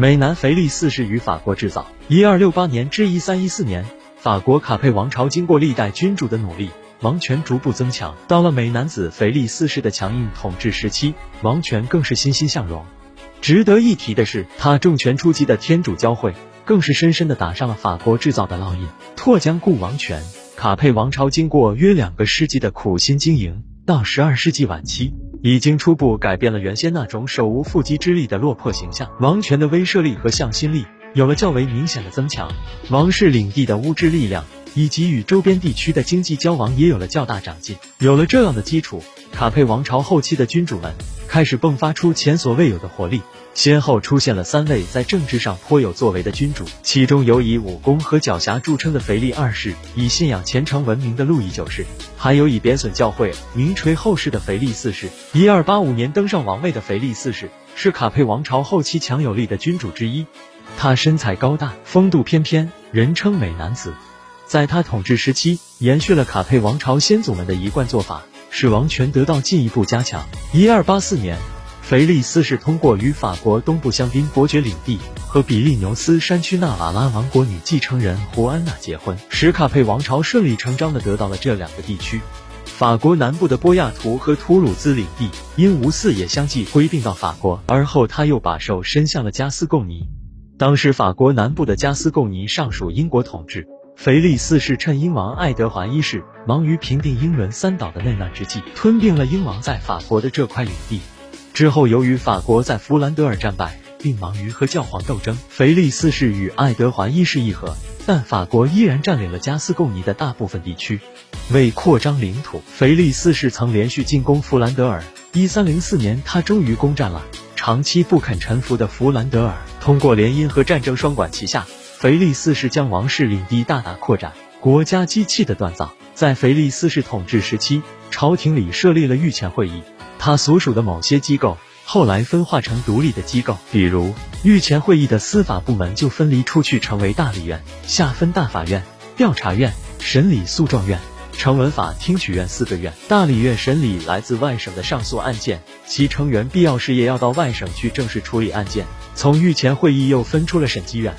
美男腓力四世于法国制造。一二六八年至一三一四年，法国卡佩王朝经过历代君主的努力，王权逐步增强。到了美男子腓力四世的强硬统治时期，王权更是欣欣向荣。值得一提的是，他重拳出击的天主教会，更是深深的打上了法国制造的烙印。拓疆固王权，卡佩王朝经过约两个世纪的苦心经营，到十二世纪晚期。已经初步改变了原先那种手无缚鸡之力的落魄形象，王权的威慑力和向心力有了较为明显的增强，王室领地的物质力量以及与周边地区的经济交往也有了较大长进。有了这样的基础，卡佩王朝后期的君主们开始迸发出前所未有的活力。先后出现了三位在政治上颇有作为的君主，其中有以武功和狡黠著称的腓力二世，以信仰虔诚闻名的路易九世，还有以贬损教会名垂后世的腓力四世。一二八五年登上王位的腓力四世是卡佩王朝后期强有力的君主之一，他身材高大，风度翩翩，人称美男子。在他统治时期，延续了卡佩王朝先祖们的一贯做法，使王权得到进一步加强。一二八四年。腓力四世通过与法国东部香槟伯爵领地和比利牛斯山区纳瓦拉王国女继承人胡安娜结婚，使卡佩王朝顺理成章地得到了这两个地区。法国南部的波亚图和图鲁兹领地因无嗣也相继归并到法国，而后他又把手伸向了加斯贡尼。当时法国南部的加斯贡尼尚属英国统治，腓力四世趁英王爱德华一世忙于平定英伦三岛的内乱之际，吞并了英王在法国的这块领地。之后，由于法国在弗兰德尔战败，并忙于和教皇斗争，腓力四世与爱德华一世议和，但法国依然占领了加斯贡尼的大部分地区。为扩张领土，腓力四世曾连续进攻弗兰德尔。一三零四年，他终于攻占了长期不肯臣服的弗兰德尔。通过联姻和战争双管齐下，腓力四世将王室领地大大扩展，国家机器的锻造。在腓力四世统治时期，朝廷里设立了御前会议。他所属的某些机构后来分化成独立的机构，比如御前会议的司法部门就分离出去，成为大理院，下分大法院、调查院、审理诉状院、成文法听取院四个院。大理院审理来自外省的上诉案件，其成员必要时也要到外省去正式处理案件。从御前会议又分出了审计院，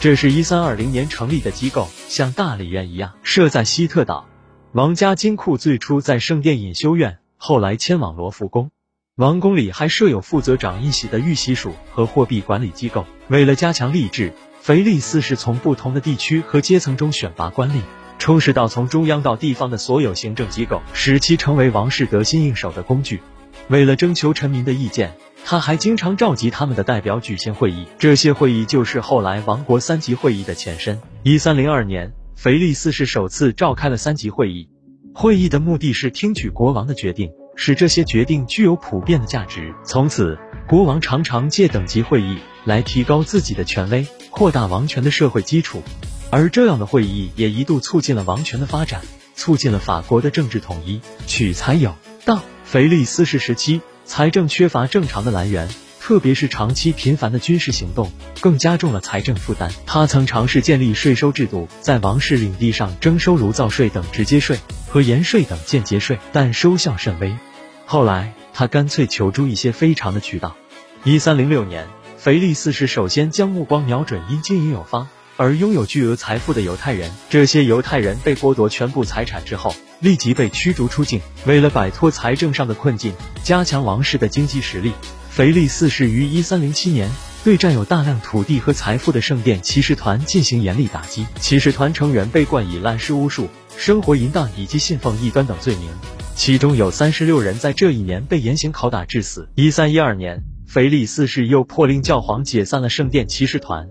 这是一三二零年成立的机构，像大理院一样设在希特岛。王家金库最初在圣殿隐修院。后来迁往罗浮宫，王宫里还设有负责掌印玺的玉玺署和货币管理机构。为了加强吏治，腓力四世从不同的地区和阶层中选拔官吏，充实到从中央到地方的所有行政机构，使其成为王室得心应手的工具。为了征求臣民的意见，他还经常召集他们的代表举行会议，这些会议就是后来王国三级会议的前身。一三零二年，腓力四世首次召开了三级会议。会议的目的是听取国王的决定，使这些决定具有普遍的价值。从此，国王常常借等级会议来提高自己的权威，扩大王权的社会基础。而这样的会议也一度促进了王权的发展，促进了法国的政治统一。取材有道，腓力四世时期财政缺乏正常的来源。特别是长期频繁的军事行动，更加重了财政负担。他曾尝试建立税收制度，在王室领地上征收炉灶税等直接税和盐税等间接税，但收效甚微。后来，他干脆求助一些非常的渠道。一三零六年，腓力四世首先将目光瞄准因经营有方而拥有巨额财富的犹太人。这些犹太人被剥夺全部财产之后，立即被驱逐出境。为了摆脱财政上的困境，加强王室的经济实力。腓力四世于一三零七年对占有大量土地和财富的圣殿骑士团进行严厉打击，骑士团成员被冠以滥施巫术、生活淫荡以及信奉异端等罪名，其中有三十六人在这一年被严刑拷打致死。一三一二年，腓力四世又破令教皇解散了圣殿骑士团，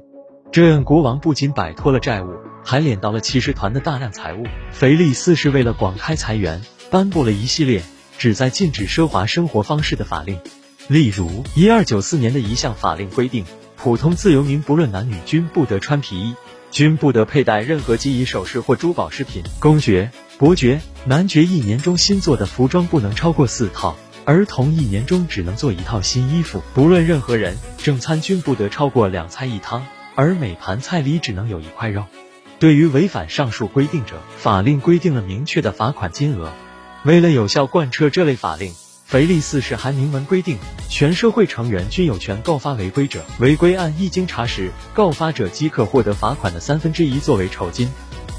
这样国王不仅摆脱了债务，还敛到了骑士团的大量财物。腓力四世为了广开财源，颁布了一系列旨在禁止奢华生活方式的法令。例如，一二九四年的一项法令规定，普通自由民不论男女均不得穿皮衣，均不得佩戴任何金银首饰或珠宝饰品。公爵、伯爵、男爵一年中新做的服装不能超过四套，儿童一年中只能做一套新衣服。不论任何人，正餐均不得超过两菜一汤，而每盘菜里只能有一块肉。对于违反上述规定者，法令规定了明确的罚款金额。为了有效贯彻这类法令。腓力四世还明文规定，全社会成员均有权告发违规者，违规案一经查实，告发者即可获得罚款的三分之一作为酬金。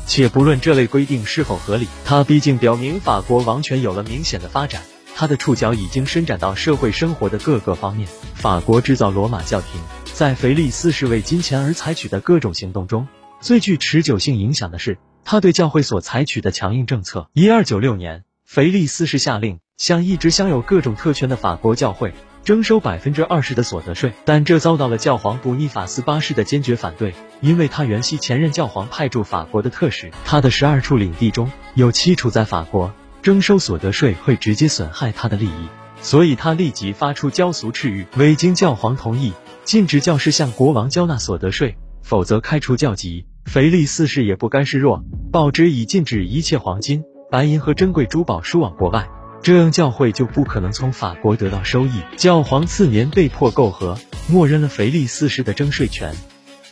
且不论这类规定是否合理，它毕竟表明法国王权有了明显的发展，它的触角已经伸展到社会生活的各个方面。法国制造罗马教廷，在腓力四世为金钱而采取的各种行动中，最具持久性影响的是他对教会所采取的强硬政策。一二九六年，腓力四世下令向一直享有各种特权的法国教会。征收百分之二十的所得税，但这遭到了教皇布尼法斯八世的坚决反对，因为他原系前任教皇派驻法国的特使，他的十二处领地中有七处在法国，征收所得税会直接损害他的利益，所以他立即发出教俗敕谕，未经教皇同意，禁止教士向国王交纳所得税，否则开除教籍。腓力四世也不甘示弱，报纸已禁止一切黄金、白银和珍贵珠宝输往国外。这样教会就不可能从法国得到收益。教皇次年被迫媾和，默认了腓力四世的征税权。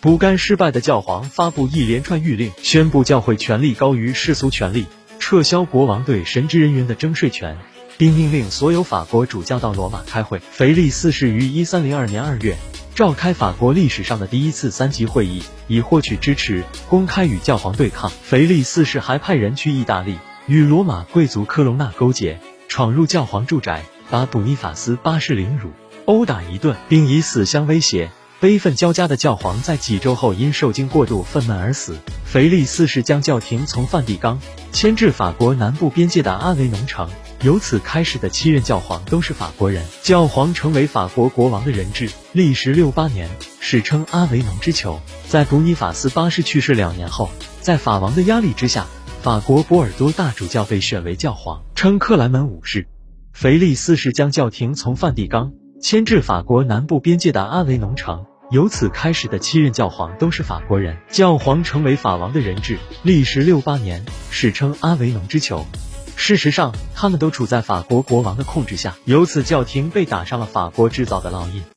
不甘失败的教皇发布一连串谕令，宣布教会权力高于世俗权力，撤销国王对神职人员的征税权，并命令所有法国主教到罗马开会。腓力四世于一三零二年二月召开法国历史上的第一次三级会议，以获取支持，公开与教皇对抗。腓力四世还派人去意大利与罗马贵族科隆纳勾结。闯入教皇住宅，把布尼法斯八世凌辱、殴打一顿，并以死相威胁。悲愤交加的教皇在几周后因受惊过度愤懑而死。腓力四世将教廷从梵蒂冈迁至法国南部边界的阿维农城，由此开始的七任教皇都是法国人。教皇成为法国国王的人质，历时六八年，史称阿维农之囚。在古尼法斯八世去世两年后，在法王的压力之下。法国波尔多大主教被选为教皇，称克莱门五世。腓力四世将教廷从梵蒂冈迁至法国南部边界的阿维农城，由此开始的七任教皇都是法国人。教皇成为法王的人质，历时六八年，史称阿维农之囚。事实上，他们都处在法国国王的控制下，由此教廷被打上了法国制造的烙印。